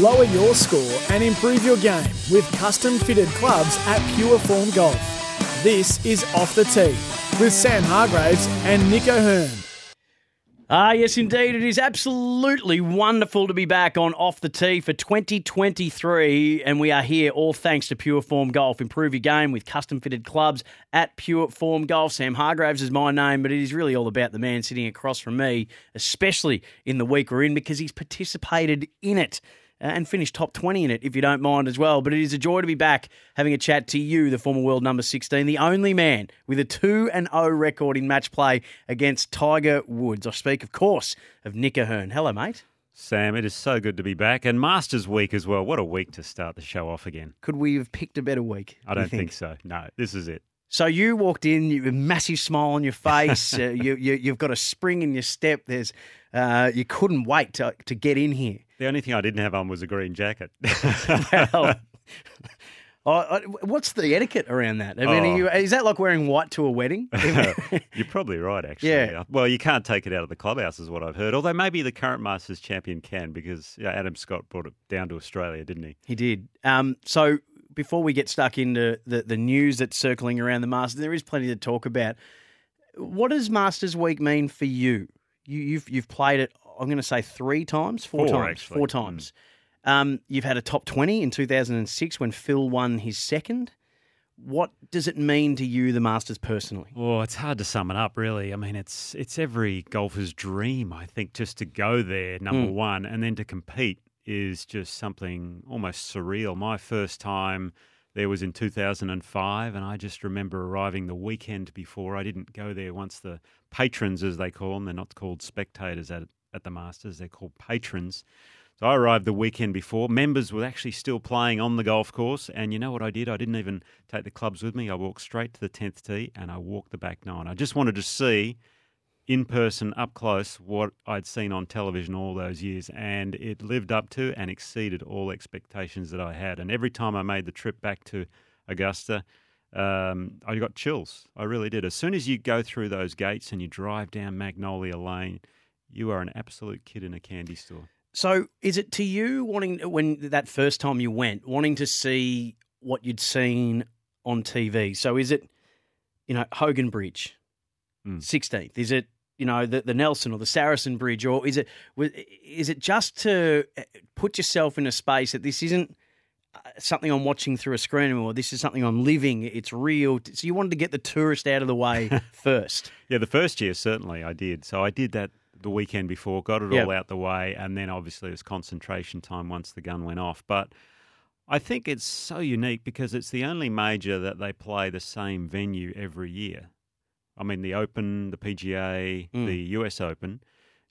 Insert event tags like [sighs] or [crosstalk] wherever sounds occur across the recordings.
Lower your score and improve your game with custom fitted clubs at Pure Form Golf. This is Off the Tee with Sam Hargraves and Nick O'Hern. Ah, yes, indeed. It is absolutely wonderful to be back on Off the Tee for 2023. And we are here all thanks to Pure Form Golf. Improve your game with custom fitted clubs at Pure Form Golf. Sam Hargraves is my name, but it is really all about the man sitting across from me, especially in the week we're in, because he's participated in it and finish top 20 in it, if you don't mind as well. But it is a joy to be back having a chat to you, the former world number 16, the only man with a 2 and 0 record in match play against Tiger Woods. I speak, of course, of Nick O'Hern. Hello, mate. Sam, it is so good to be back. And Masters Week as well. What a week to start the show off again. Could we have picked a better week? I don't think? think? so. No, this is it. So you walked in, you a massive smile on your face. [laughs] uh, you, you, have got a spring in your step. There's, uh, you couldn't wait to, to get in here. The only thing I didn't have on was a green jacket. [laughs] well, what's the etiquette around that? I mean, oh. you, is that like wearing white to a wedding? [laughs] You're probably right, actually. Yeah. Well, you can't take it out of the clubhouse, is what I've heard. Although maybe the current Masters champion can, because you know, Adam Scott brought it down to Australia, didn't he? He did. Um, so before we get stuck into the, the news that's circling around the Masters, there is plenty to talk about. What does Masters Week mean for you? you you've you've played it I'm going to say three times, four, four times, actually. four times. Mm. Um, you've had a top 20 in 2006 when Phil won his second. What does it mean to you, the Masters, personally? Well, it's hard to sum it up, really. I mean, it's it's every golfer's dream, I think, just to go there, number mm. one, and then to compete is just something almost surreal. My first time there was in 2005, and I just remember arriving the weekend before. I didn't go there once the patrons, as they call them, they're not called spectators at at the Masters. They're called patrons. So I arrived the weekend before. Members were actually still playing on the golf course. And you know what I did? I didn't even take the clubs with me. I walked straight to the 10th tee and I walked the back nine. I just wanted to see in person, up close, what I'd seen on television all those years. And it lived up to and exceeded all expectations that I had. And every time I made the trip back to Augusta, um, I got chills. I really did. As soon as you go through those gates and you drive down Magnolia Lane, you are an absolute kid in a candy store. So, is it to you wanting when that first time you went, wanting to see what you'd seen on TV? So, is it you know Hogan Bridge, hmm. sixteenth? Mm. Is it you know the, the Nelson or the Sarazen Bridge, or is it is it just to uh, put yourself in a space that this isn't uh, something I'm watching through a screen or this is something I'm living. It's real. So you wanted to get the tourist out of the way [laughs] first. yeah, the first year certainly I did. So I did that the weekend before, got it yep. all out the way, and then obviously it was concentration time once the gun went off. But I think it's so unique because it's the only major that they play the same venue every year. I mean, the Open, the PGA, mm. the US Open,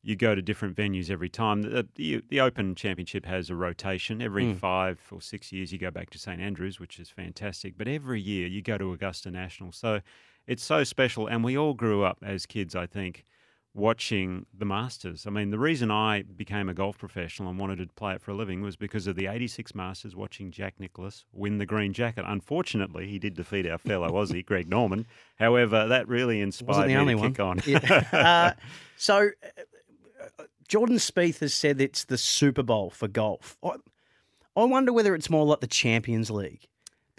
you go to different venues every time. The, the, the Open Championship has a rotation. Every mm. five or six years, you go back to St Andrews, which is fantastic. But every year, you go to Augusta National. So it's so special. And we all grew up as kids, I think, watching the Masters. I mean, the reason I became a golf professional and wanted to play it for a living was because of the 86 Masters, watching Jack Nicklaus win the green jacket. Unfortunately, he did defeat our fellow [laughs] Aussie, Greg Norman. However, that really inspired me to one. kick on. Yeah. [laughs] uh, so, uh, Jordan Spieth has said it's the Super Bowl for golf. I, I wonder whether it's more like the Champions League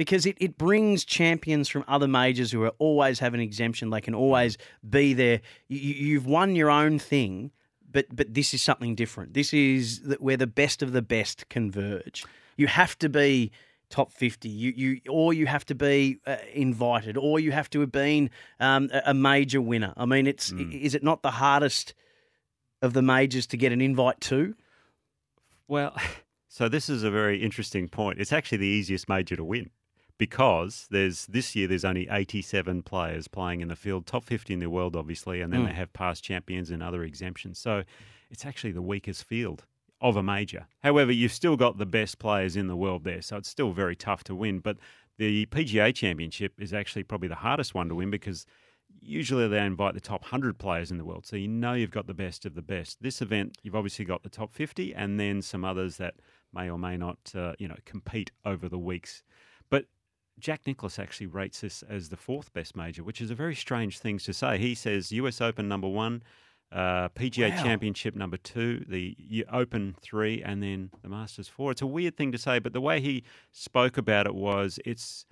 because it, it brings champions from other majors who are always have an exemption. They can always be there. You, you've won your own thing, but but this is something different. This is where the best of the best converge. You have to be top 50 you you or you have to be uh, invited or you have to have been um, a, major winner i mean it's mm. is it not the hardest of the majors to get an invite to well [laughs] so this is a very interesting point it's actually the easiest major to win because there's this year there's only 87 players playing in the field, top 50 in the world, obviously, and then mm. they have past champions and other exemptions. So it's actually the weakest field of a major. However, you've still got the best players in the world there, so it's still very tough to win. But the PGA Championship is actually probably the hardest one to win because usually they invite the top 100 players in the world. So you know you've got the best of the best. This event, you've obviously got the top 50 and then some others that may or may not, uh, you know, compete over the weeks. Jack Nicklaus actually rates this as the fourth best major, which is a very strange thing to say. He says US Open number one, uh, PGA Wow. Championship number two, the Open three, and then the Masters four. It's a weird thing to say, but the way he spoke about it was it's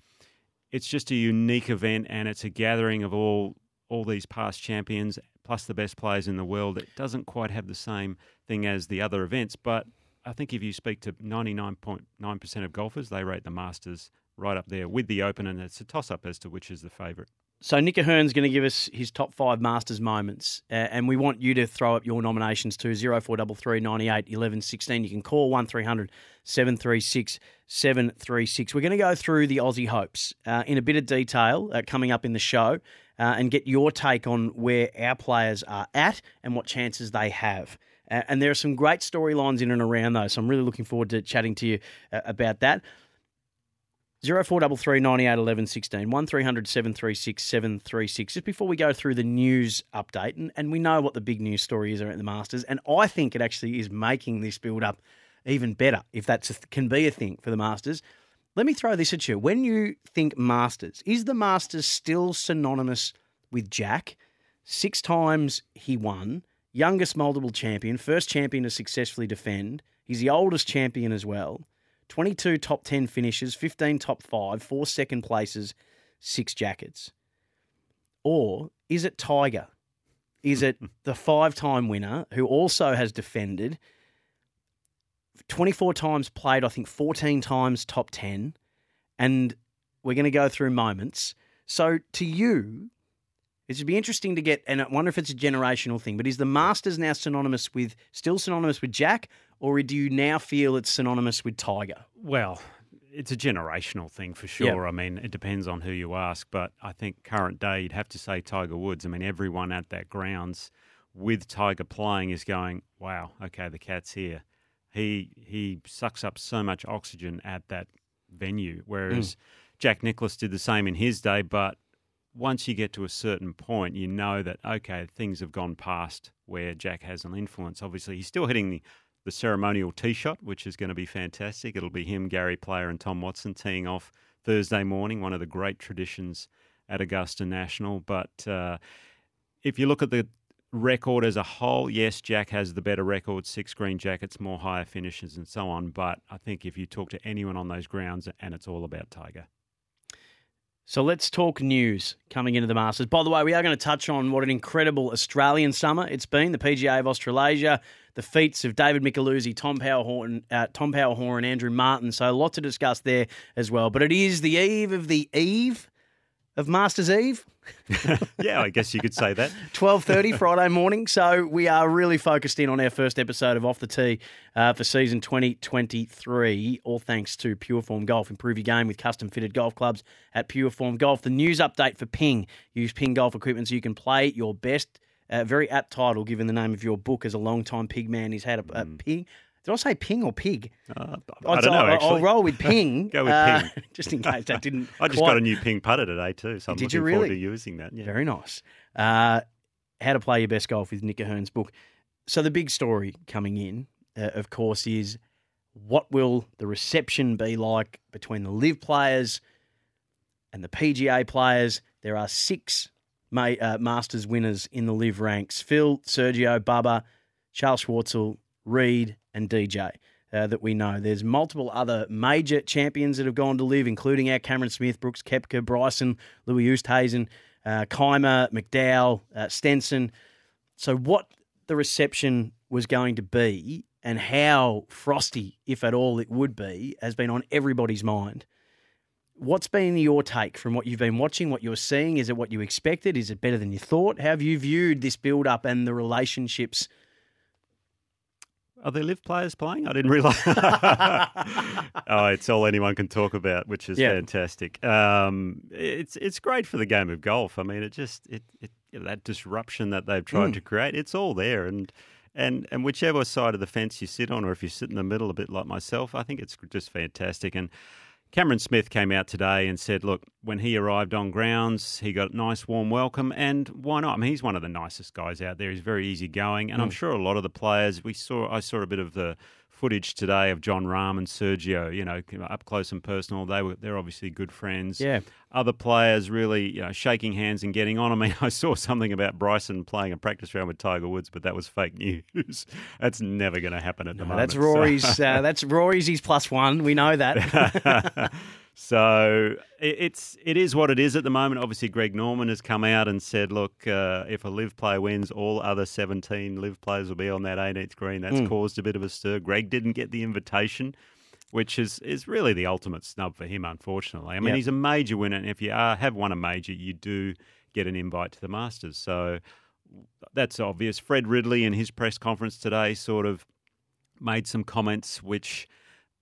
it's just a unique event, and it's a gathering of all all these past champions plus the best players in the world. It doesn't quite have the same thing as the other events, but I think if you speak to 99.9% of golfers, they rate the Masters right up there with the Open, and it's a toss up as to which is the favourite. So Nick O'Hern's going to give us his top five Masters moments, uh, and we want you to throw up your nominations to 0433 98 11 16. You can call 1300 736 736. We're going to go through the Aussie hopes uh, in a bit of detail uh, coming up in the show uh, and get your take on where our players are at and what chances they have. Uh, and there are some great storylines in and around those, so I'm really looking forward to chatting to you uh, about that. Zero four double three ninety eight eleven sixteen one three hundred seven three six seven three six. Just before we go through the news update, and, and we know what the big news story is at the Masters, and I think it actually is making this build up even better if that can be a thing for the Masters. Let me throw this at you. When you think Masters, is the Masters still synonymous with Jack? Six times he won, youngest multiple champion, first champion to successfully defend. He's the oldest champion as well. 22 top 10 finishes, 15 top 5, 4 second places, 6 jackets? Or is it Tiger? Is it [laughs] the five time winner who also has defended 24 times played, I think 14 times top 10? And we're going to go through moments. So to you, it would be interesting to get, and I wonder if it's a generational thing, but is the Masters now synonymous with, still synonymous with Jack, or do you now feel it's synonymous with Tiger? Well, it's a generational thing for sure. I mean, it depends on who you ask, but I think current day you'd have to say Tiger Woods. I mean, everyone at that grounds with Tiger playing is going, "Wow, okay, the cat's here." He he sucks up so much oxygen at that venue, whereas mm. Jack Nicklaus did the same in his day, but once you get to a certain point, you know that okay, things have gone past where Jack has an influence. Obviously, he's still hitting the the ceremonial tee shot, which is going to be fantastic. It'll be him, Gary Player, and Tom Watson teeing off Thursday morning, one of the great traditions at Augusta National. But uh, if you look at the record as a whole, yes, Jack has the better record, six green jackets, more higher finishes, and so on. But I think if you talk to anyone on those grounds, and it's all about Tiger. So let's talk news coming into the Masters. By the way, we are going to touch on what an incredible Australian summer it's been. The PGA of Australasia, the feats of David Micheluzzi, Tom Power Horan, uh, Tom Power Horan, and Andrew Martin. So a lot to discuss there as well. But it is the eve of the eve of Masters Eve. [laughs] yeah, I guess you could say that. [laughs] 12.30 Friday morning. So we are really focused in on our first episode of Off the Tee uh, for season 2023, all thanks to Pureform Golf. Improve your game with custom fitted golf clubs at Pureform Golf. The news update for Ping. Use Ping golf equipment so you can play your best. Uh, very apt title given the name of your book as a long-time pig man. He's had a, a pig. Did I say ping or pig? Uh, I'll- don't know. I'll, Actually, I'll roll with [laughs] ping. Go with uh, ping. [laughs] just in case that didn't. [laughs] I just quite- got a new ping putter today too, so I'm Did looking you forward to using that. Yeah. Very nice. Uh, how to play your best golf with Nick O'Hern's book. So the big story coming in, uh, of course, is what will the reception be like between the LIV players and the PGA players? There are six uh, Masters winners in the LIV ranks: Phil, Sergio, Bubba, Charles Schwartzel, Reed, and DJ. Uh, that we know. There's multiple other major champions that have gone to LIV, including our Cameron Smith, Brooks Koepka, Bryson, Louis Oosthuizen, uh, Kaymer, McDowell, uh, Stenson. So, what the reception was going to be and how frosty, if at all, it would be, has been on everybody's mind. What's been your take from what you've been watching, what you're seeing? Is it what you expected? Is it better than you thought? How have you viewed this build up and the relationships? Are there LIV players playing? I didn't realise. [laughs] oh, it's all anyone can talk about, which is Yeah. fantastic. Um, it's it's great for the game of golf. I mean, it just it, it that disruption that they've tried Mm. to create, it's all there, and and and whichever side of the fence you sit on, or if you sit in the middle, a bit like myself, I think it's just fantastic. And Cameron Smith came out today and said, look, when he arrived on grounds, he got a nice warm welcome, and why not? I mean, he's one of the nicest guys out there. He's very easygoing, and I'm mm. sure a lot of the players we saw. I saw a bit of the footage today of Jon Rahm and Sergio, you know, up close and personal. They were they're obviously good friends. Yeah. Other players really, you know, shaking hands and getting on. I mean, [laughs] I saw something about Bryson playing a practice round with Tiger Woods, but that was fake news. [laughs] that's never going to happen at the moment. that's So- Rory's. uh, that's Rory's. He's plus one. We know that. [laughs] so it's it is what it is at the moment. Obviously, Greg Norman has come out and said, "Look, uh, if a LIV player wins, all other 17 LIV players will be on that 18th green." That's caused a bit of a stir. Greg didn't get the invitation, which is is really the ultimate snub for him. Unfortunately, I mean, Yep. he's a major winner, and if you are, have won a major, you do get an invite to the Masters. So that's obvious. Fred Ridley in his press conference today sort of made some comments which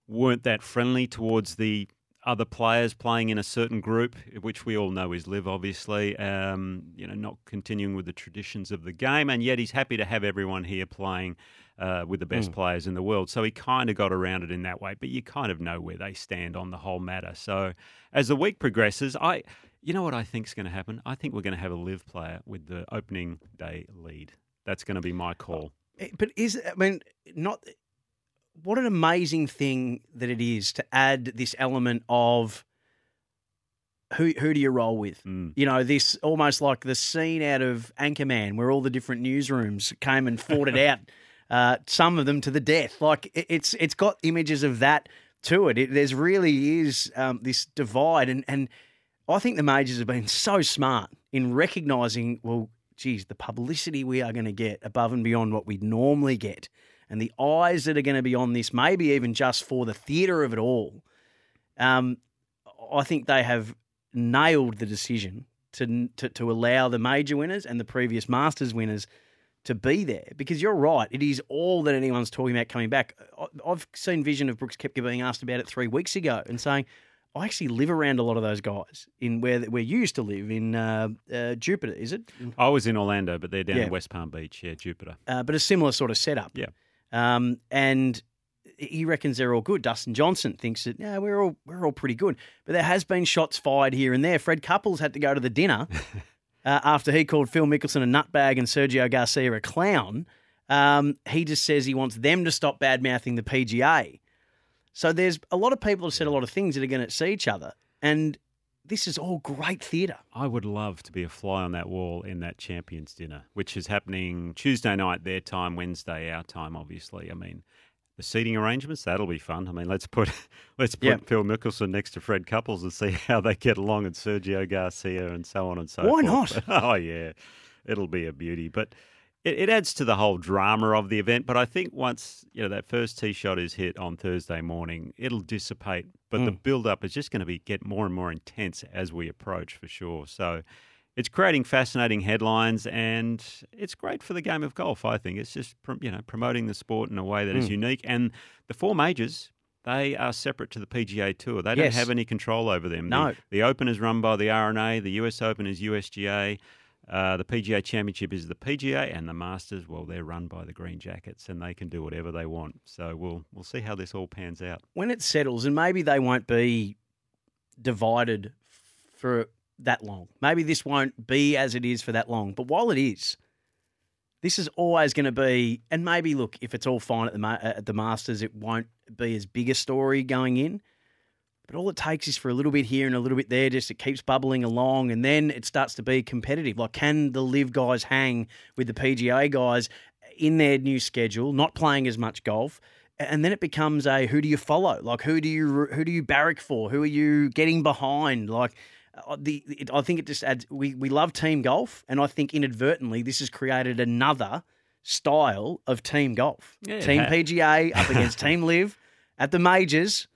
weren't that friendly towards the other players playing in a certain group, which we all know is LIV, obviously. Um, you know, not continuing with the traditions of the game, and yet he's happy to have everyone here playing uh, with the best players in the world. So he kind of got around it in that way, but you kind of know where they stand on the whole matter. So as the week progresses, I. You know what I think is going to happen? I think we're going to have a LIV player with the opening day lead. That's going to be my call. Eh, but is I mean not what an amazing thing that it is to add this element of who who do you roll with? Mm. You know, this almost like the scene out of Anchorman where all the different newsrooms came and fought it [laughs] out. Uh, some of them to the death. Like it, it's it's got images of that to it. it there's really is um, this divide, and and I think the majors have been so smart in recognizing. Well, geez, the publicity we are going to get above and beyond what we normally get, and the eyes that are going to be on this, maybe even just for the theatre of it all. Um, I think they have nailed the decision to, to to allow the major winners and the previous Masters winners to be there because you're right. It is all that anyone's talking about coming back. I've seen vision of Brooks Koepka being asked about it three weeks ago and saying, "I actually live around a lot of those guys in where where you used to live in uh, uh, Jupiter, is it? I was in Orlando, but they're down Yeah. in West Palm Beach. Yeah, Jupiter. Uh, but a similar sort of setup. Yeah. Um, and he reckons they're all good. Dustin Johnson thinks that yeah, we're all we're all pretty good. But there has been shots fired here and there. Fred Couples had to go to the dinner [laughs] uh, after he called Phil Mickelson a nutbag and Sergio Garcia a clown. Um, he just says he wants them to stop bad mouthing the PGA. So there's a lot of people have said a lot of things that are going to see each other, and this is all great theatre. I would love to be a fly on that wall in that Champions Dinner, which is happening Tuesday night their time, Wednesday our time. Obviously, I mean the seating arrangements that'll be fun. I mean let's put [laughs] let's put Yeah. Phil Mickelson next to Fred Couples and see how they get along, and Sergio Garcia and so on and so. Why forth. [laughs] oh yeah, it'll be a beauty, but. It, it adds to the whole drama of the event, but I think once you know that first tee shot is hit on Thursday morning, it'll dissipate. But the mm. build up is just going to be get more and more intense as we approach, for sure. So it's creating fascinating headlines, and it's great for the game of golf. I think it's just you know promoting the sport in a way that is mm. unique. And the four majors, they are separate to the PGA Tour. They don't have any control over them. No. The, the Open is run by the R&A. The US Open is USGA. Uh, the PGA Championship is the PGA, and the Masters, well, they're run by the Green Jackets, and they can do whatever they want. So we'll we'll see how this all pans out. when it settles, and maybe they won't be divided for that long. Maybe this won't be as it is for that long. But while it is, this is always going to be. And maybe look, if it's all fine at the at the Masters, it won't be as big a story going in. But all it takes is for a little bit here and a little bit there, just it keeps bubbling along, and then it starts to be competitive. Like, can the LIV guys hang with the PGA guys in their new schedule, not playing as much golf? And then it becomes a who do you follow? Like, who do you who do you barrack for? Who are you getting behind? Like, uh, the it, I think it just adds. We we love team golf, and I think inadvertently this has created another style of team golf. Yeah, team ha- PGA up against [laughs] Team LIV at the majors.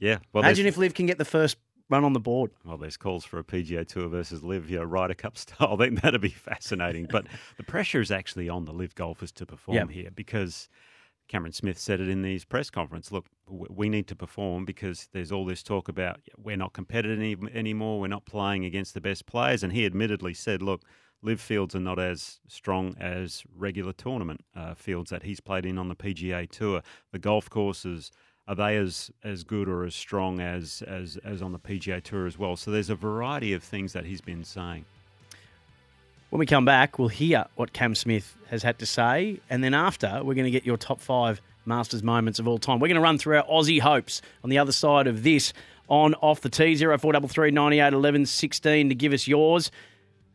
Yeah, well, Imagine if LIV can get the first run on the board. Well, there's calls for a PGA Tour versus LIV, you know, Ryder Cup [laughs] style. I think that'd be fascinating. But [laughs] the pressure is actually on the LIV golfers to perform Yeah. here because Cameron Smith said it in his press conference. Look, we need to perform because there's all this talk about we're not competitive any, anymore. We're not playing against the best players. And he admittedly said, look, LIV fields are not as strong as regular tournament uh, fields that he's played in on the PGA Tour. The golf courses are they as as good or as strong as as as on the PGA Tour as well? So there's a variety of things that he's been saying. When we come back, we'll hear what Cam Smith has had to say, and then after, we're going to get your top five Masters moments of all time. We're going to run through our Aussie hopes on the other side of this on Off the Tee, 0433 98 11 16 to give us yours.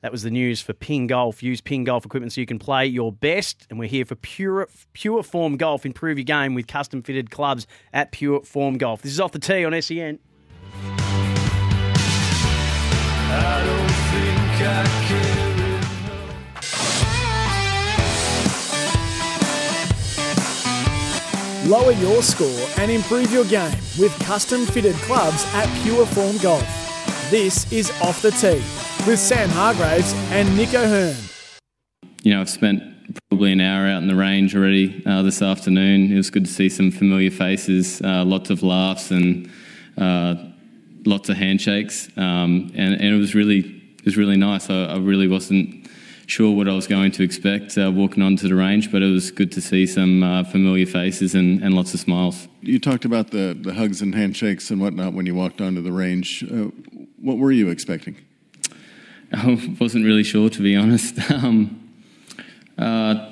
That was the news for Ping Golf. Use Ping Golf equipment so you can play your best. And we're here for pure, pure form golf. Improve your game with custom fitted clubs at Pure Form Golf. This is Off the Tee on SEN. Lower your score and improve your game with custom fitted clubs at Pure Form Golf. This is Off the Tee with Sam Hargraves and Nick O'Hern. You know, I've spent probably an hour out in the range already uh, this afternoon. It was good to see some familiar faces, uh, lots of laughs, and uh, lots of handshakes. Um, and, and, it was really, it was really nice. I, I really wasn't sure what I was going to expect uh, walking onto the range, but it was good to see some uh, familiar faces and, and, lots of smiles. You talked about the, the hugs and handshakes and whatnot when you walked onto the range. Uh, what were you expecting? I wasn't really sure, to be honest. [laughs] Um, uh,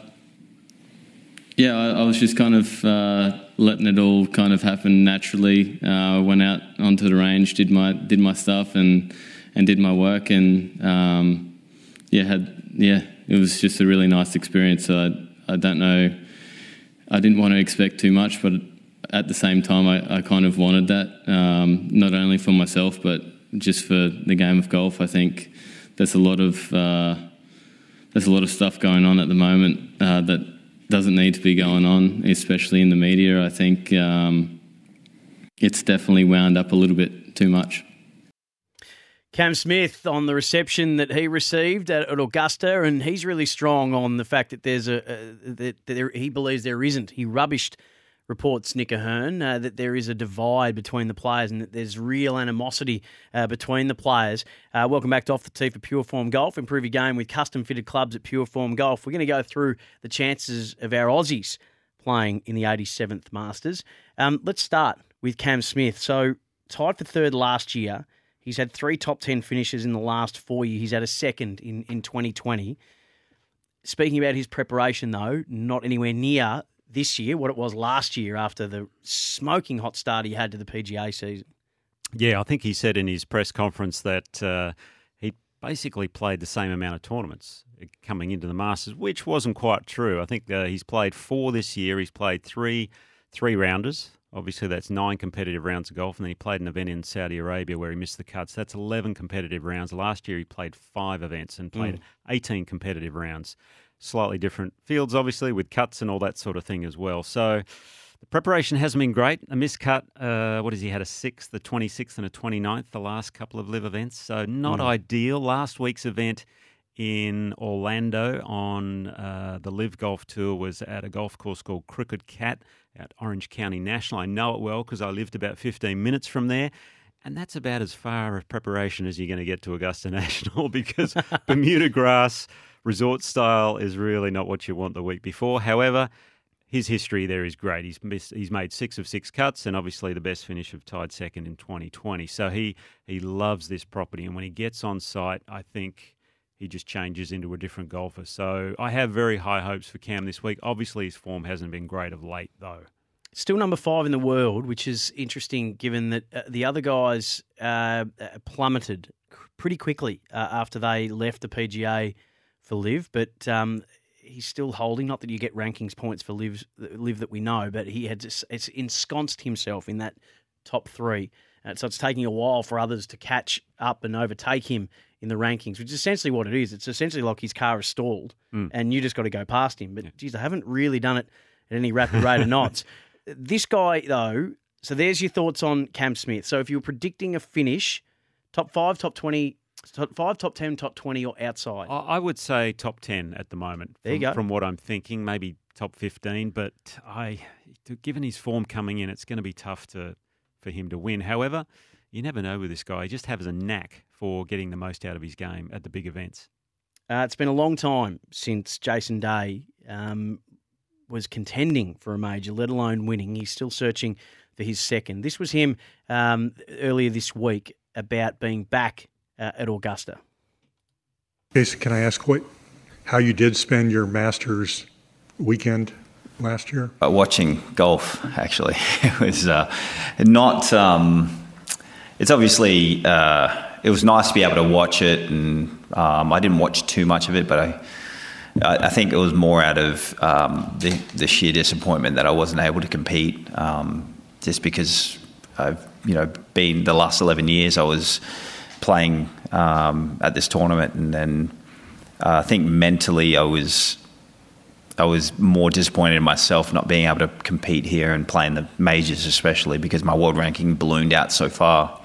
yeah, I, I, was just kind of uh, letting it all kind of happen naturally. Uh, went out onto the range, did my did my stuff, and and did my work, and um, yeah, had yeah, it was just a really nice experience. I, I don't know, I didn't want to expect too much, but at the same time, I, I kind of wanted that, um, not only for myself, but just for the game of golf. I think there's a lot of uh, there's a lot of stuff going on at the moment uh, that doesn't need to be going on, especially in the media. I think um, it's definitely wound up a little bit too much. Cam Smith on the reception that he received at, at Augusta, and he's really strong on the fact that there's a, that there, he believes there isn't. He rubbished reports Nick O'Hern uh, that there is a divide between the players and that there's real animosity uh, between the players. Uh, welcome back to Off the Tee for Pure Form Golf. Improve your game with custom fitted clubs at Pure Form Golf. We're going to go through the chances of our Aussies playing in the 87th Masters. Um, let's start with Cam Smith. So tied for third last year. He's had three top 10 finishes in the last four years. He's had a second in, in 2020. Speaking about his preparation, though, not anywhere near this year what it was last year after the smoking hot start he had to the PGA season. Yeah, I think he said in his press conference that uh, he basically played the same amount of tournaments coming into the Masters, which wasn't quite true. I think uh, he's played four this year. He's played three three rounders Obviously, that's nine competitive rounds of golf, and then he played an event in Saudi Arabia where he missed the cuts. That's 11 competitive rounds. Last year, he played five events and played mm. 18 competitive rounds. Slightly different fields, obviously, with cuts and all that sort of thing as well. So the preparation hasn't been great. A missed cut, uh, what has he had? A sixth, the 26th, and a 29th, the last couple of LIV events. So not mm. ideal. Last week's event in Orlando on uh, the LIV Golf Tour was at a golf course called Crooked Cat at Orange County National. I know it well because I lived about 15 minutes from there. And that's about as far of preparation as you're going to get to Augusta [laughs] National because [laughs] Bermuda grass resort style is really not what you want the week before. However, his history there is great. He's missed, he's made six of six cuts, and obviously the best finish of tied second in 2020. So he he loves this property, and when he gets on site, I think he just changes into a different golfer. So I have very high hopes for Cam this week. Obviously, his form hasn't been great of late, though. Still number five in the world, which is interesting given that uh, the other guys uh, uh plummeted pretty quickly uh, after they left the PGA for LIV, But um, he's still holding. Not that you get rankings points for Live, LIV that we know, but he had just, it's ensconced himself in that top three. Uh, so it's taking a while for others to catch up and overtake him in the rankings, which is essentially what it is. It's essentially like his car is stalled mm. and you just got to go past him. But yeah. geez, I haven't really done it at any rapid rate of [laughs] knots. This guy, though, so there's your thoughts on Cam Smith. So if you were predicting a finish, top five, top 20, top five, top 10, top 20, or outside? I would say top 10 at the moment. There from, you go. From what I'm thinking, maybe top 15. But I, given his form coming in, it's going to be tough to for him to win. However, you never know with this guy. He just has a knack for getting the most out of his game at the big events. Uh, it's been a long time since Jason Day um, was contending for a major, let alone winning. He's still searching for his second. This was him um, earlier this week about being back uh, at Augusta. Jason, can I ask what how you did spend your Masters weekend last year? Uh, watching golf, actually, [laughs] it was uh, not. Um, it's obviously uh, it was nice to be able to watch it, and um, I didn't watch too much of it, but I. I think it was more out of um, the, the, sheer disappointment that I wasn't able to compete, um, just because I've you know been the last eleven years I was playing um, at this tournament, and then uh, I think mentally I was I was more disappointed in myself not being able to compete here and play in the majors, especially because my world ranking ballooned out so far,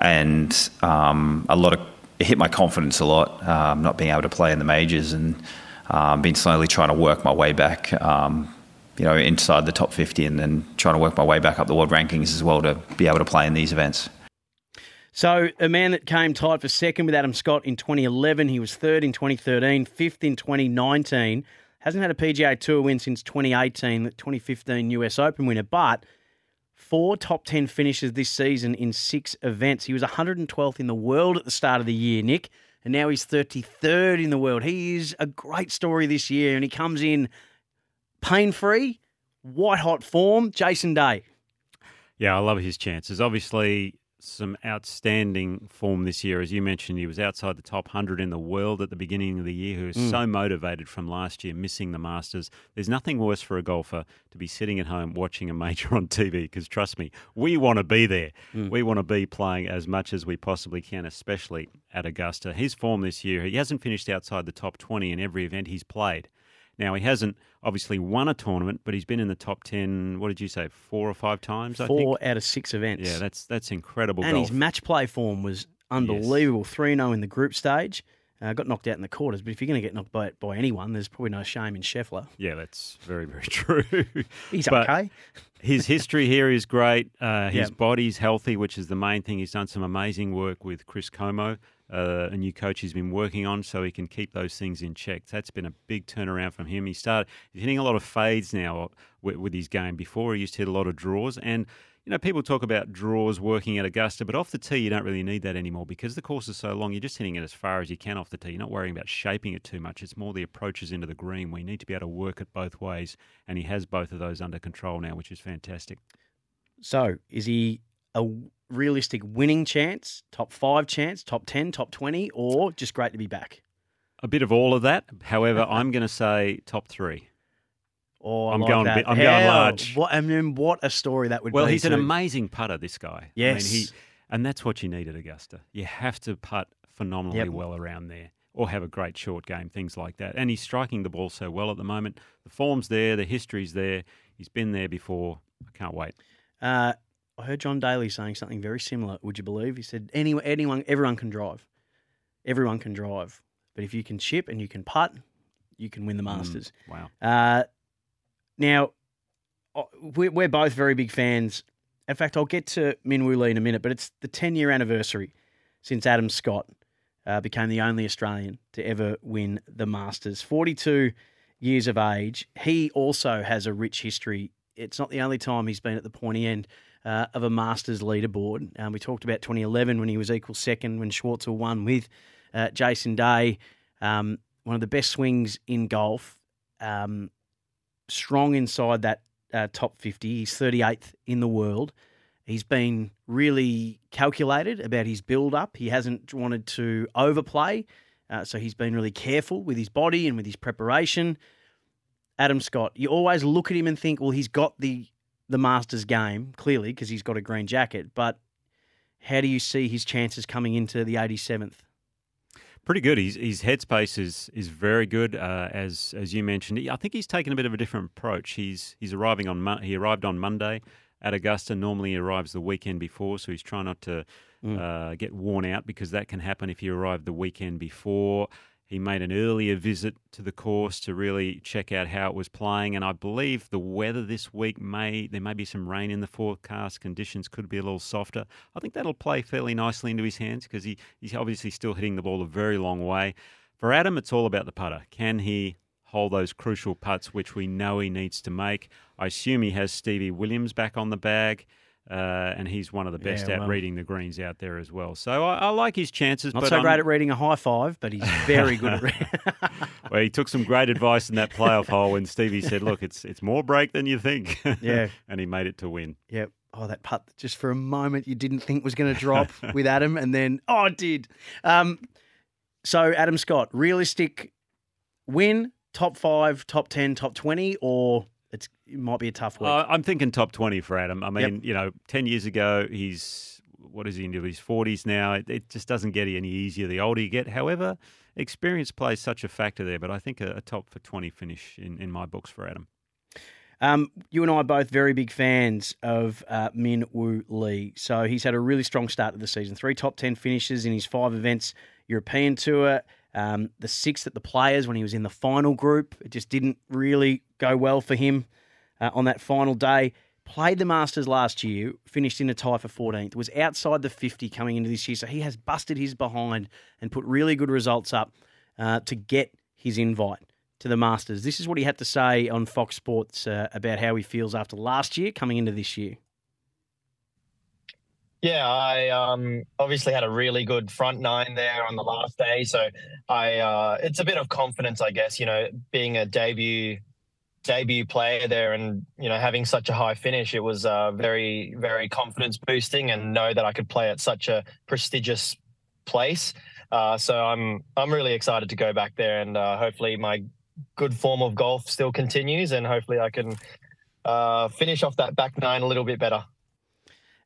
and um, a lot of it hit my confidence a lot um, not being able to play in the majors and um, been slowly trying to work my way back. Um, you know, inside the top 50 and then trying to work my way back up the world rankings as well to be able to play in these events. So, a man that came tied for second with Adam Scott in 2011, he was third in 2013, fifth in 2019. Hasn't had a PGA Tour win since 2018, the 2015 US Open winner, but four top 10 finishes this season in six events. He was 112th in the world at the start of the year, Nick, and now he's 33rd in the world. He is a great story this year, and he comes in pain free, white hot form. Jason Day. Yeah, I love his chances. Obviously, some outstanding form this year. As you mentioned, he was outside the top 100 in the world at the beginning of the year, who was mm. so motivated from last year, missing the Masters. There's nothing worse for a golfer to be sitting at home watching a major on TV, because trust me, we want to be there. Mm. We want to be playing as much as we possibly can, especially at Augusta. His form this year, he hasn't finished outside the top 20 in every event he's played. Now, he hasn't obviously won a tournament, but he's been in the top 10, what did you say, four or five times, Four out of six events. Yeah, that's that's incredible And golf. his match play form was unbelievable. 3 0 in the group stage. Uh, got knocked out in the quarters, but if you're going to get knocked by, by anyone, there's probably no shame in Scheffler. Yeah, that's very, very [laughs] true. He's But okay. his history here is great. Uh, his Yep. body's healthy, which is the main thing. He's done some amazing work with Chris Como, uh, a new coach he's been working on, so he can keep those things in check. That's been a big turnaround from him. He started he's hitting a lot of fades now with, with his game. Before he used to hit a lot of draws, and you know people talk about draws working at Augusta, but off the tee you don't really need that anymore because the course is so long. You're just hitting it as far as you can off the tee. You're not worrying about shaping it too much. It's more the approaches into the green. We need to be able to work it both ways, and he has both of those under control now, which is fantastic. So, is he a realistic winning chance, top five chance, top 10, top 20, or just great to be back? A bit of all of that. However, I'm going to say top three. Oh, I I'm like going that. I'm going large. What, I mean, what a story that would Well, be. Well, he's an amazing putter, this guy. Yes. I mean, he, and that's what you need at Augusta. You have to putt phenomenally Yep. well around there or have a great short game, things like that. And he's striking the ball so well at the moment. The form's there, the history's there. He's been there before. I can't wait. Uh, I heard John Daly saying something very similar. Would you believe? He said, anyone, anyone, everyone can drive. Everyone can drive. But if you can chip and you can putt, you can win the Masters. Wow. Uh, now, uh, we're, we're both very big fans. In fact, I'll get to Min Woo Lee in a minute, but it's the 10 year anniversary since Adam Scott uh, became the only Australian to ever win the Masters. 42 years of age. He also has a rich history. It's not the only time he's been at the pointy end uh, of a Masters leaderboard. Um, we talked about 2011 when he was equal second when Schwartzel won with uh, Jason Day. Um, one of the best swings in golf. Um, strong inside that uh, top 50. He's 38th in the world. He's been really calculated about his build up. He hasn't wanted to overplay. Uh, so he's been really careful with his body and with his preparation. Adam Scott, you always look at him and think, well, he's got the the Masters game clearly because he's got a green jacket. But how do you see his chances coming into the 87th? Pretty good. His, his headspace is is very good. Uh, as as you mentioned, I think he's taken a bit of a different approach. He's he's arriving on he arrived on Monday at Augusta. Normally he arrives the weekend before, so he's trying not to uh, get worn out because that can happen if you arrive the weekend before. He made an earlier visit to the course to really check out how it was playing, and I believe the weather this week may there may be some rain in the forecast. Conditions could be a little softer. I think that'll play fairly nicely into his hands because he, he's obviously still hitting the ball a very long way. For Adam, it's all about the putter. Can he hold those crucial putts which we know he needs to make? I assume he has Stevie Williams back on the bag. Uh, and he's one of the best Yeah, at reading the greens out there as well. So I, I like his chances. Not so I'm- great at reading a high five, but he's very good at [laughs] reading. [laughs] Well, he took some great advice in that playoff hole when Stevie said, "Look, it's it's more break than you think." [laughs] Yeah. and he made it to win. Yep. Oh, that putt just for a moment you didn't think was going to drop with Adam, and then oh, it did. Um, so Adam Scott, realistic win, top five, top ten, top twenty, or it's it might be a tough week. Uh, I'm thinking top 20 for Adam. I mean, Yep. you know, 10 years ago, he's, what is he into his 40s now? It, it just doesn't get any easier the older you get. However, experience plays such a factor there, but I think a, a top for 20 finish in, in my books for Adam. Um, you and I are both very big fans of uh, Min Woo Lee. So he's had a really strong start to the season. Three top 10 finishes in his five events European Tour, um, the sixth at the Players when he was in the final group. It just didn't really go well for him uh, on that final day. Played the Masters last year, finished in a tie for 14th, was outside the 50 coming into this year. So he has busted his behind and put really good results up uh, to get his invite to the Masters. This is what he had to say on Fox Sports uh, about how he feels after last year coming into this year. Yeah, I um, obviously had a really good front nine there on the last day, so I uh, it's a bit of confidence, I guess. You know, being a debut debut player there, and you know having such a high finish, it was uh, very very confidence boosting, and know that I could play at such a prestigious place. Uh, so I'm I'm really excited to go back there, and uh, hopefully my good form of golf still continues, and hopefully I can uh, finish off that back nine a little bit better.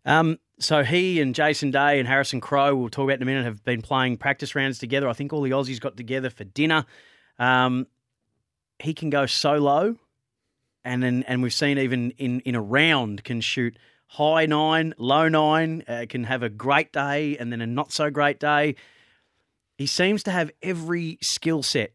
Um, so he and Jason Day and Harrison Crowe, we'll talk about in a minute, have been playing practice rounds together. I think all the Aussies got together for dinner. Um, he can go so low, and then and we've seen even in in a round can shoot high nine, low nine, uh, can have a great day and then a not so great day. He seems to have every skill set.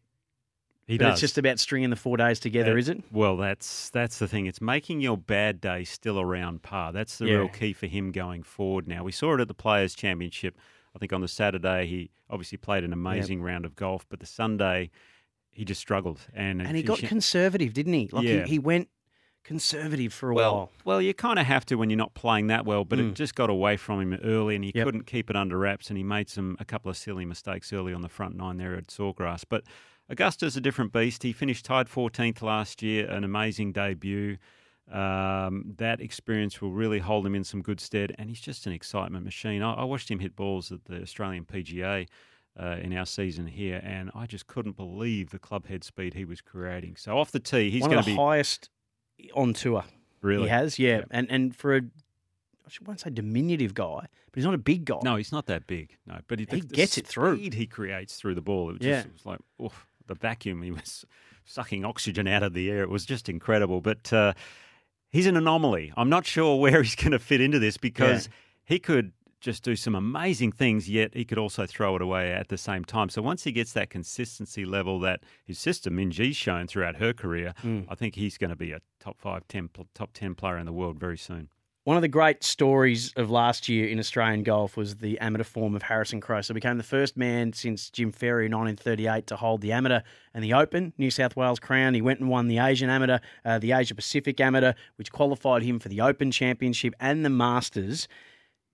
He but does. It's just about stringing the four days together, Uh, is it? Well, that's that's the thing. It's making your bad day still around par. That's the Yeah. real key for him going forward. Now we saw it at the Players Championship. I think on the Saturday he obviously played an amazing round of golf, but the Sunday he just struggled and And he got conservative, didn't he? Like Yeah. he, he went conservative for a well, while. well, you kind of have to when you're not playing that well, but Mm. it just got away from him early, and he Yep. couldn't keep it under wraps, and he made some a couple of silly mistakes early on the front nine there at Sawgrass. But Augusta's a different beast. He finished tied 14th last year, an amazing debut. Um, that experience will really hold him in some good stead, and he's just an excitement machine. I, I watched him hit balls at the Australian PGA. Uh, in our season here, and I just couldn't believe the club head speed he was creating. So off the tee, he's One going to the be highest on tour. really He has, yeah. Yep. And and for a, I won't say diminutive guy, but he's not a big guy. No, he's not that big. No, but he, He the, the gets it through. speed he creates through the ball. It was Yeah. just it was like oof, the vacuum. He was sucking oxygen out of the air. It was just incredible. But uh, he's an anomaly. I'm not sure [laughs] where he's going to fit into this because he could just do some amazing things, yet he could also throw it away at the same time. So once he gets that consistency level that his sister Minjee's shown throughout her career, Hmm. I think he's going to be a top five, ten, top ten player in the world very soon. One of the great stories of last year in Australian golf was the amateur form of Harrison Crowe. So he became the first man since Jim Ferrier in 1938 to hold the amateur and the Open, New South Wales Crown. He went and won the Asian amateur, uh, the Asia Pacific amateur, which qualified him for the Open Championship and the Masters.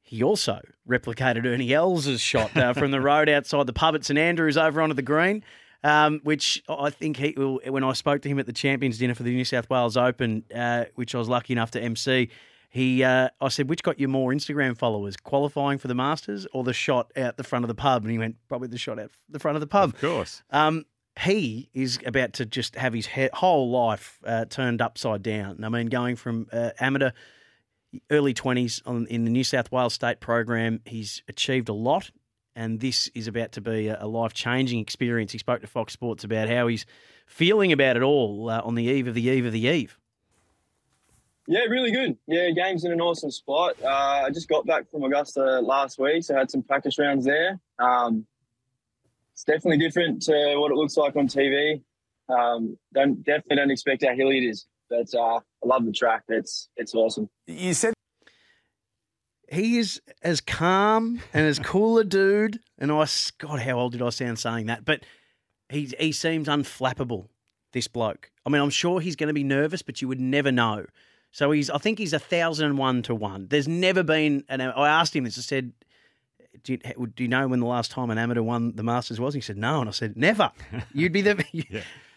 He also replicated Ernie Els' shot uh, from the road outside the pub at St Andrews over onto the green, um, which I think he, when I spoke to him at the Champions Dinner for the New South Wales Open, uh, which I was lucky enough to MC, he, uh, I said, which got you more Instagram followers, qualifying for the Masters or the shot out the front of the pub? And he went, probably the shot out the front of the pub. Of course. Um, he is about to just have his he- whole life uh, turned upside down. I mean, going from uh, amateur, early 20s on, in the New South Wales state program, he's achieved a lot. And this is about to be a, a life changing experience. He spoke to Fox Sports about how he's feeling about it all uh, on the eve of the eve of the eve. Yeah, really good. Yeah, game's in an awesome spot. Uh, I just got back from Augusta last week, so I had some practice rounds there. Um, it's definitely different to what it looks like on TV. Um, don't definitely don't expect how hilly it is, but uh, I love the track. It's it's awesome. You said He is as calm and as cool a dude. And I, God, how old did I sound saying that? But he, he seems unflappable, this bloke. I mean, I'm sure he's going to be nervous, but you would never know. So he's, I think he's a thousand and one to one. There's never been, and I asked him this. I said, do you, do you know when the last time an amateur won the Masters was? He said, no. And I said, never. [laughs] You'd be the.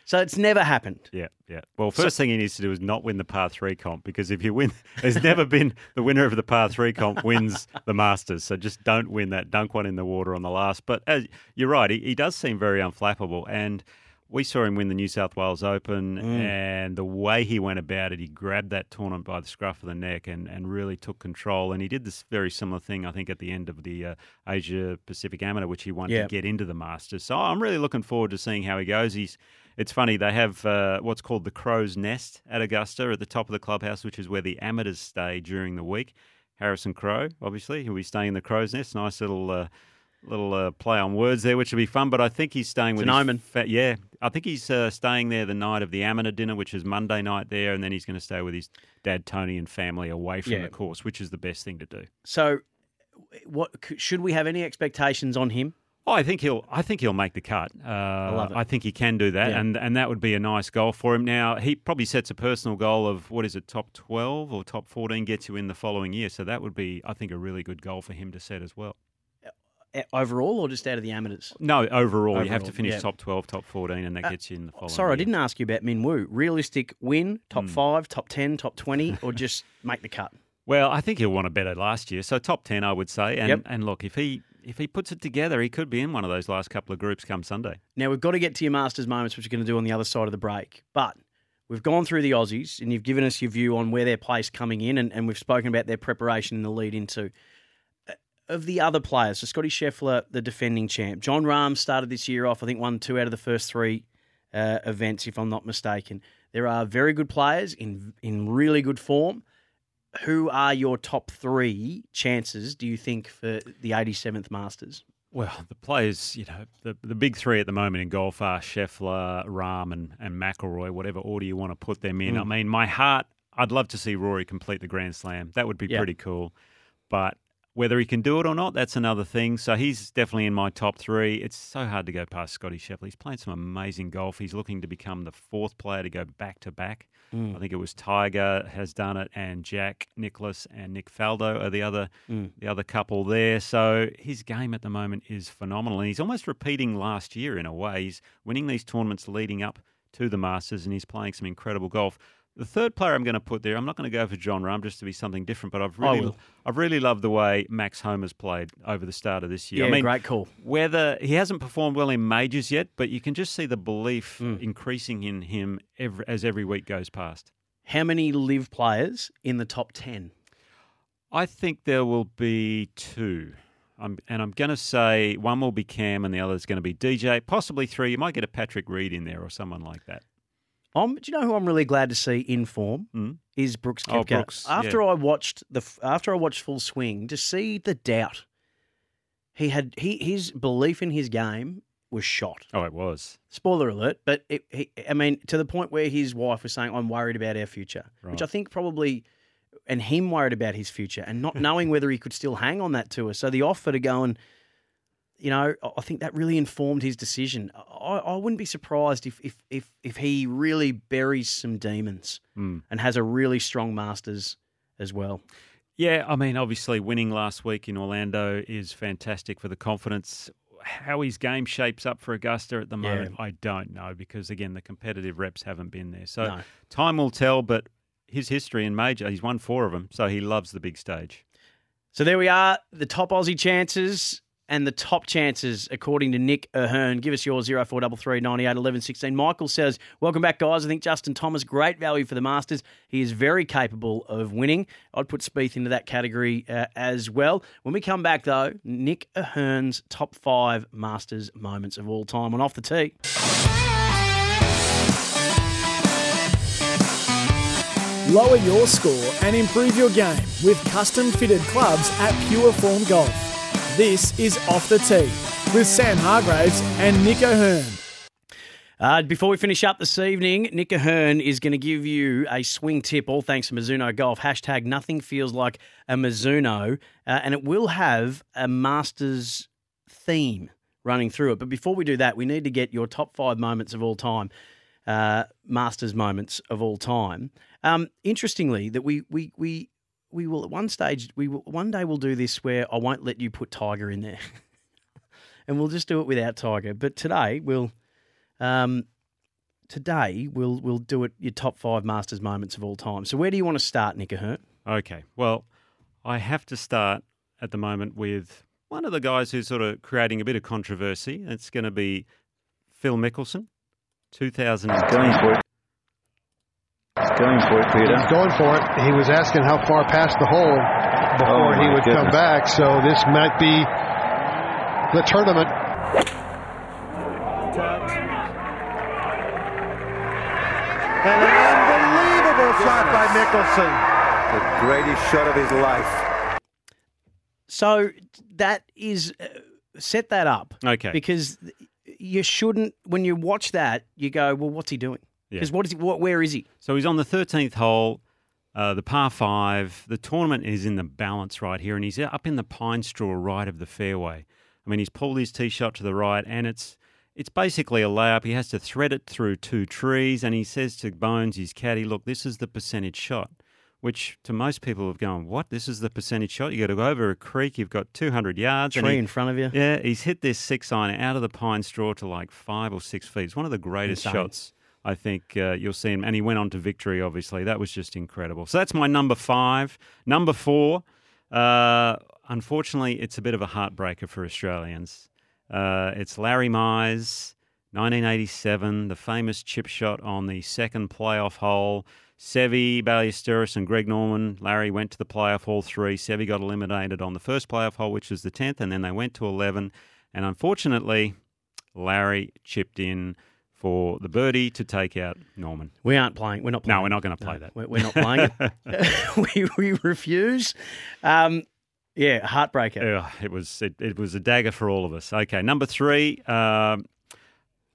So it's never happened. Yeah, yeah. Well, first thing he needs to do is not win the par three comp because if you win, [laughs] there's never been the winner of the par three comp wins the Masters. So just don't win that. Dunk one in the water on the last. But as, you're right, he, he does seem very unflappable. And we saw him win the New South Wales Open, Mm. and the way he went about it, he grabbed that tournament by the scruff of the neck and, and really took control. And he did this very similar thing, I think, at the end of the uh, Asia Pacific Amateur, which he wanted Yeah. to get into the Masters. So I'm really looking forward to seeing how he goes. He's it's funny they have uh, what's called the Crow's Nest at Augusta at the top of the clubhouse, which is where the amateurs stay during the week. Harrison Crowe, obviously, he'll be staying in the Crow's Nest. Nice little. Uh, Little uh, play on words there, which will be fun. But I think he's staying with an his fa- yeah, I think he's uh, staying there the night of the amateur dinner, which is Monday night there, and then he's going to stay with his dad Tony and family away from Yeah. the course, which is the best thing to do. So, what should we have any expectations on him? Oh, I think he'll. I think he'll make the cut. Uh, I love it. I think he can do that, Yeah. and and that would be a nice goal for him. Now he probably sets a personal goal of what is it, top twelve or top fourteen, gets you in the following year. So that would be, I think, a really good goal for him to set as well. Eh, Overall, or just out of the amateurs? No, overall, you have to finish yeah. top twelve, top fourteen, and that Uh, gets you in the following. Sorry, I didn't ask you about Min Woo. Realistic win, top Hmm. five, top ten, top twenty, or just make the cut? Well, I think he'll want a better last year. So top ten, I would say. And Yep. and look, if he if he puts it together, he could be in one of those last couple of groups come Sunday. Now we've got to get to your Masters moments, which we're going to do on the other side of the break. But we've gone through the Aussies, and you've given us your view on where they're placed coming in, and, and we've spoken about their preparation in the lead into. Uh, Of the other players, so Scotty Scheffler, the defending champ, Jon Rahm started this year off. I think won two out of the first three uh, events, if I'm not mistaken. There are very good players in in really good form. Who are your top three chances? Do you think for the 87th Masters? Well, the players, you know, the the big three at the moment in golf are Scheffler, Rahm, and, and McIlroy, whatever order you want to put them in. Mm. I mean, my heart, I'd love to see Rory complete the Grand Slam. That would be Yeah. pretty cool. But whether he can do it or not, that's another thing. So he's definitely in my top three. It's so hard to go past Scotty Scheffler. He's playing some amazing golf. He's looking to become the fourth player to go back to back. Mm. I think it was Tiger has done it, and Jack Nicklaus and Nick Faldo are the other Mm. the other couple there. So his game at the moment is phenomenal, and he's almost repeating last year in a way. He's winning these tournaments leading up to the Masters, and he's playing some incredible golf. The third player I'm going to put there, I'm not going to go for Jon Rahm just to be something different, but I've really. I've really loved the way Max Homa's played over the start of this year. Yeah, I mean, great call. whether he hasn't performed well in majors yet, but you can just see the belief Mm. increasing in him every, as every week goes past. How many LIV players in the top 10? I think there will be two. I'm, and I'm going to say one will be Cam and the other is going to be DJ. Possibly three. You might get a Patrick Reed in there or someone like that. Um, do you know who I'm really glad to see in form Mm. is Brooks Oh, Koepka. Brooks, after yeah. I watched the after I watched Full Swing, to see the doubt he had, he his belief in his game was shot. Oh, it was. Spoiler alert! But it, he, I mean, to the point where his wife was saying, "I'm worried about our future," which I think probably, and him worried about his future, and not knowing whether he could still hang on that tour. So the offer to go and, you know, I- think that really informed his decision. I, I wouldn't be surprised if if if if he really buries some demons Mm. and has a really strong Masters as well. Yeah, I mean, obviously, winning last week in Orlando is fantastic for the confidence. How his game shapes up for Augusta at the Yeah. moment, I don't know because, again, the competitive reps haven't been there. So No. time will tell, but his history in major, he's won four of them, so he loves the big stage. So there we are, the top Aussie chances and the top chances according to Nick O'Hern. Give us your 0433 98 11 16. Michael says, Welcome back, guys. I think Justin Thomas, great value for the Masters. He is very capable of winning. I'd put Spieth into that category uh, as well. When we come back, though, Nick O'Hern's top five Masters moments of all time on Off the Tee. Lower your score and improve your game with custom fitted clubs at Pure Form Golf. This is Off the Tee with Sam Hargraves and Nick O'Hern. Uh, before we finish up this evening, Nick O'Hern is going to give you a swing tip, all thanks to Mizuno Golf. Hashtag nothing feels like a Mizuno. Uh, and it will have a Masters theme running through it. But before we do that, we need to get your top five moments of all time. uh, Masters moments of all time. Um, interestingly, that we we we we will at one stage we will one day we'll do this where I won't let you put Tiger in there, [laughs] and we'll just do it without Tiger. But today we'll. Um, today we'll we'll do it your top five Masters moments of all time. So where do you want to start, Nick O'Hern? Okay. Well, I have to start at the moment with one of the guys who's sort of creating a bit of controversy. It's going to be Phil Mickelson, 2010. Going for it. Going for it, Peter. He's going for it. He was asking how far past the hole before Oh, he my would come back. So this might be the tournament. And an unbelievable shot by Mickelson. The greatest shot of his life. So that is uh, set that up. Okay. Because you shouldn't when you watch that you go, well, what's he doing? Yeah. Because what is he? What? Where is he? So he's on the 13th hole, uh, the par five. The tournament is in the balance right here, and he's up in the pine straw right of the fairway. I mean, he's pulled his tee shot to the right, and it's it's basically a layup. He has to thread it through two trees, and he says to Bones, his caddy, "Look, this is the percentage shot." Which to most people have gone, what? This is the percentage shot. You got to go over a creek. You've got 200 yards. and Tree he- in front of you. Yeah, he's hit this six iron out of the pine straw to like five or six feet. It's one of the greatest Insane. shots I think uh, you'll see him. And he went on to victory, obviously. That was just incredible. So that's my number five. Number four, uh, unfortunately, it's a bit of a heartbreaker for Australians. Uh, it's Larry Mize, 1987, the famous chip shot on the second playoff hole. Seve, Ballesteros, and Greg Norman. Larry went to the playoff all three. Seve got eliminated on the first playoff hole, which was the 10th, and then they went to 11. And unfortunately, Larry chipped in for the birdie to take out Norman. We aren't playing. We're not playing. No, we're not going to play No, that. We're, we're not playing it. [laughs] [laughs] we, we refuse. Um, yeah, heartbreaker. Yeah, it was it, it was a dagger for all of us. Okay, number three. Um,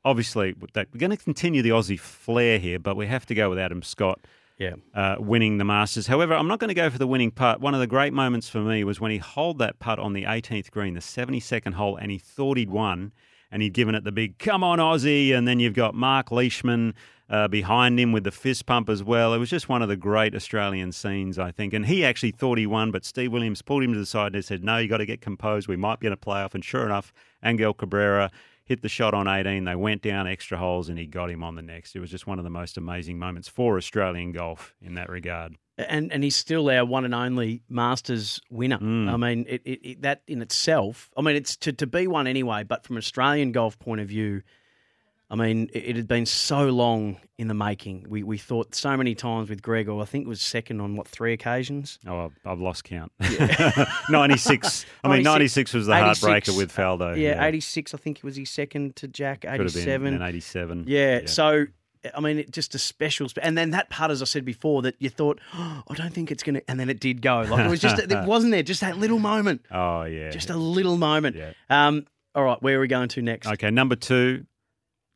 obviously, we're going to continue the Aussie flair here, but we have to go with Adam Scott. Yeah. uh, winning the Masters. However, I'm not going to go for the winning putt. One of the great moments for me was when he holed that putt on the 18th green, the 72nd hole, and he thought he'd won, and he'd given it the big "Come on, Aussie!" And then you've got Mark Leishman uh, behind him with the fist pump as well. It was just one of the great Australian scenes, I think. And he actually thought he won, but Steve Williams pulled him to the side and said, "No, you got to get composed. We might be in a playoff." And sure enough, Angel Cabrera hit the shot on 18. They went down extra holes and he got him on the next. It was just one of the most amazing moments for Australian golf in that regard. And and he's still our one and only Masters winner. Mm. I mean, it, it, it, that in itself. I mean, it's to, to be one anyway. But from an Australian golf point of view, I mean, it, had been so long in the making. We we thought so many times with Gregor. I think it was second on what three occasions. Oh, I've- lost count. [laughs] 96. I mean, 96 was the heartbreaker with Faldo. Yeah, eighty six. I think it was his second to Jack. Eighty have been seven. 87. Yeah, So, I mean, it, just a special. spe- And then that part, as I said before, that you thought, oh, I don't think it's going to. And then it did go. Like it was just, it [laughs] wasn't there. Just that little moment. Oh, yeah. Just a little moment. Yeah. Um. All right, where are we going to next? Okay, number two,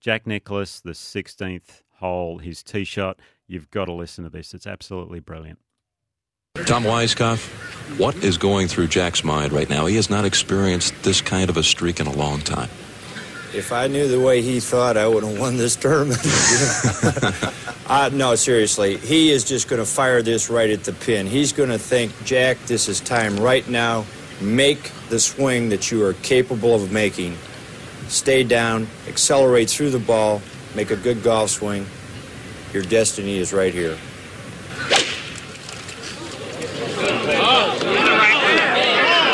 Jack Nicklaus, the 16th hole, his tee shot. You've got to listen to this. It's absolutely brilliant. Tom Weiskopf, what is going through Jack's mind right now? He has not experienced this kind of a streak in a long time. If I knew the way he thought, I would have won this tournament. [laughs] uh, no, seriously, he is just going to fire this right at the pin. He's going to think, Jack, this is time right now. Make the swing that you are capable of making. Stay down, accelerate through the ball, make a good golf swing. Your destiny is right here.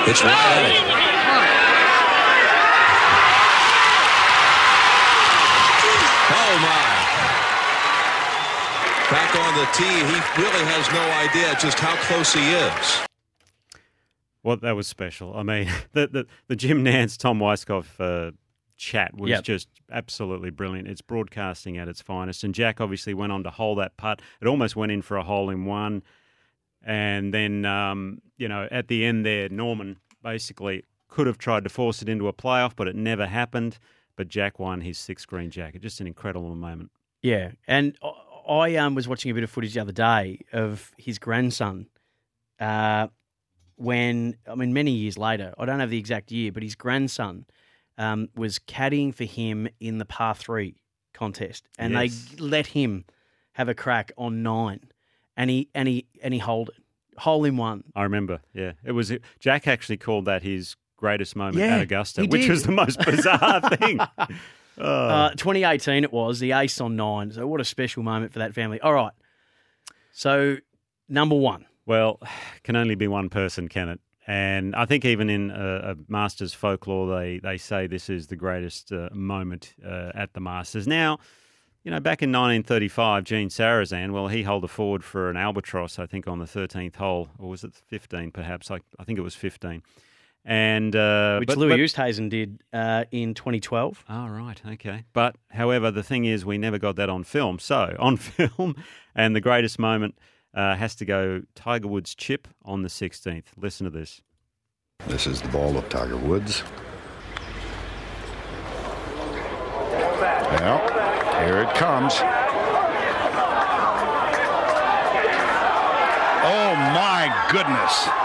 It's right the tee, he really has no idea just how close he is. Well, that was special. I mean, [laughs] the the, the Jim Nantz, Tom Weiskopf uh, chat was Yep. just absolutely brilliant. It's broadcasting at its finest. And Jack obviously went on to hole that putt. It almost went in for a hole in one. And then, um, you know, at the end there, Norman basically could have tried to force it into a playoff, but it never happened. But Jack won his sixth green jacket. Just an incredible moment. Yeah, and I- um, was watching a bit of footage the other day of his grandson. Uh, when I mean, many years later, I don't have the exact year, but his grandson um, was caddying for him in the par three contest, and Yes. they let him have a crack on nine, and he and he and he hold it, hole in one. I remember. Yeah, it was Jack actually called that his greatest moment Yeah, at Augusta, which was the most bizarre [laughs] thing. Oh. Uh, 2018 it was the ace on nine. So what a special moment for that family. All right, so number one. Well, [sighs] can only be one person, can it? And I think even in a, a Masters folklore, they, they say this is the greatest uh, moment uh, at the Masters. Now, you know, back in 1935, Gene Sarazen, well, he held a forward for an albatross, I think, on the 13th hole, or was it 15 perhaps? I, I think it was 15. And uh, Which but- Louis but- Oosthuizen did uh, in 2012. Oh, right. Okay. But, however, the thing is, we never got that on film. So, [laughs] on film, and the greatest moment uh, has to go Tiger Woods' chip on the 16th. Listen to this. This is the ball of Tiger Woods. Well, here it comes. Oh my goodness.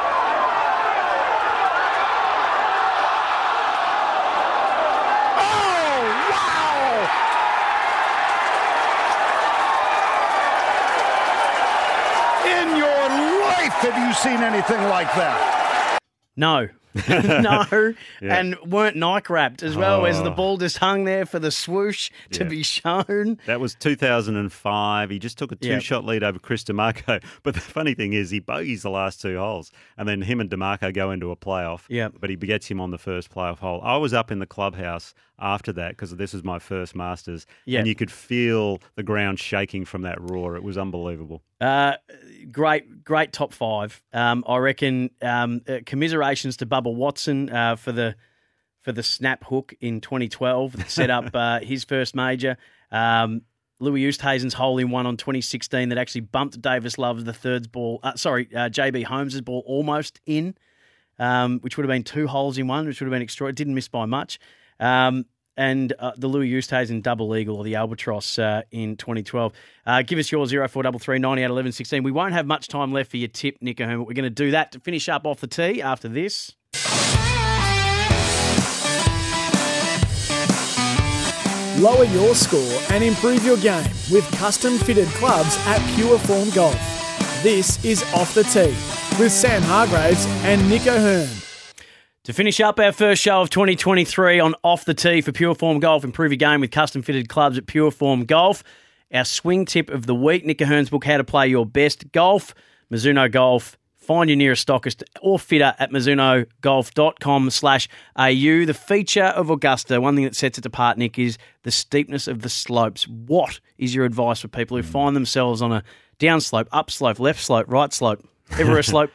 Have you seen anything like that? No. [laughs] no, Yeah. and weren't Nike wrapped as well as the Oh. ball just hung there for the swoosh to Yeah. be shown. That was 2005. He just took a two Yep. shot lead over Chris DiMarco. [laughs] But the funny thing is, he bogeys the last two holes. And then him and DiMarco go into a playoff. Yep. But he gets him on the first playoff hole. I was up in the clubhouse after that because this was my first Masters. Yep. And you could feel the ground shaking from that roar. It was unbelievable. Uh, great, great top five. Um, I reckon. Um, uh, commiserations to Bubba Watson uh, for the for the snap hook in 2012 that set up [laughs] uh, his first major. Um, Louis Oosthuizen's hole in one on 2016 that actually bumped Davis Love's the third's ball. Uh, sorry, uh, JB Holmes's ball almost in, um, which would have been two holes in one, which would have been extra. It didn't miss by much. Um, and uh, the Louis Oosthuizen double eagle or the albatross uh, in 2012. Uh, give us your 0433 98 11 16. We won't have much time left for your tip, Nick but we're going to do that to finish up off the tee after this. Lower your score and improve your game with custom fitted clubs at Pure Form Golf. This is Off the Tee with Sam Hargraves and Nick O'Hern. To finish up our first show of 2023 on Off the Tee for Pure Form Golf, improve your game with custom fitted clubs at Pure Form Golf. Our swing tip of the week, Nick O'Hern's book, How to Play Your Best Golf, Mizuno Golf. Find your nearest stockist or fitter at mizunogolf.com slash au. The feature of Augusta, one thing that sets it apart, Nick, is the steepness of the slopes. What is your advice for people who hmm. find themselves on a down slope, up slope, left slope, right slope, ever a [laughs] slope?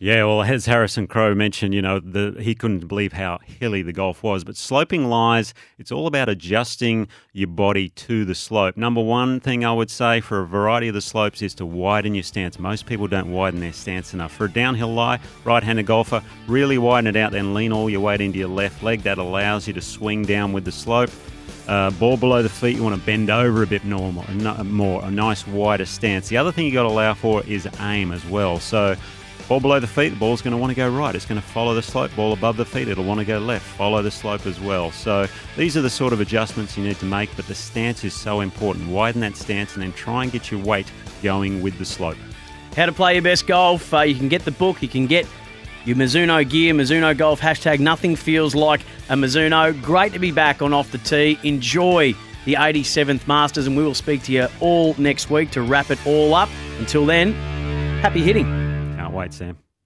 Yeah, well, as Harrison Crowe mentioned, you know, the, he couldn't believe how hilly the golf was. But sloping lies, it's all about adjusting your body to the slope. Number one thing I would say for a variety of the slopes is to widen your stance. Most people don't widen their stance enough. For a downhill lie, right handed golfer, really widen it out, then lean all your weight into your left leg. That allows you to swing down with the slope. Uh, ball below the feet, you want to bend over a bit normal, no- more, a nice wider stance. The other thing you got to allow for is aim as well. So, ball below the feet, the ball's going to want to go right. It's going to follow the slope. Ball above the feet, it'll want to go left. Follow the slope as well. So, these are the sort of adjustments you need to make, but the stance is so important. Widen that stance and then try and get your weight going with the slope. How to play your best golf. Uh, you can get the book. You can get your Mizuno gear, Mizuno Golf. Hashtag nothing feels like a Mizuno. Great to be back on Off the Tee. Enjoy the 87th Masters, and we will speak to you all next week to wrap it all up. Until then, happy hitting. Wait, Sam.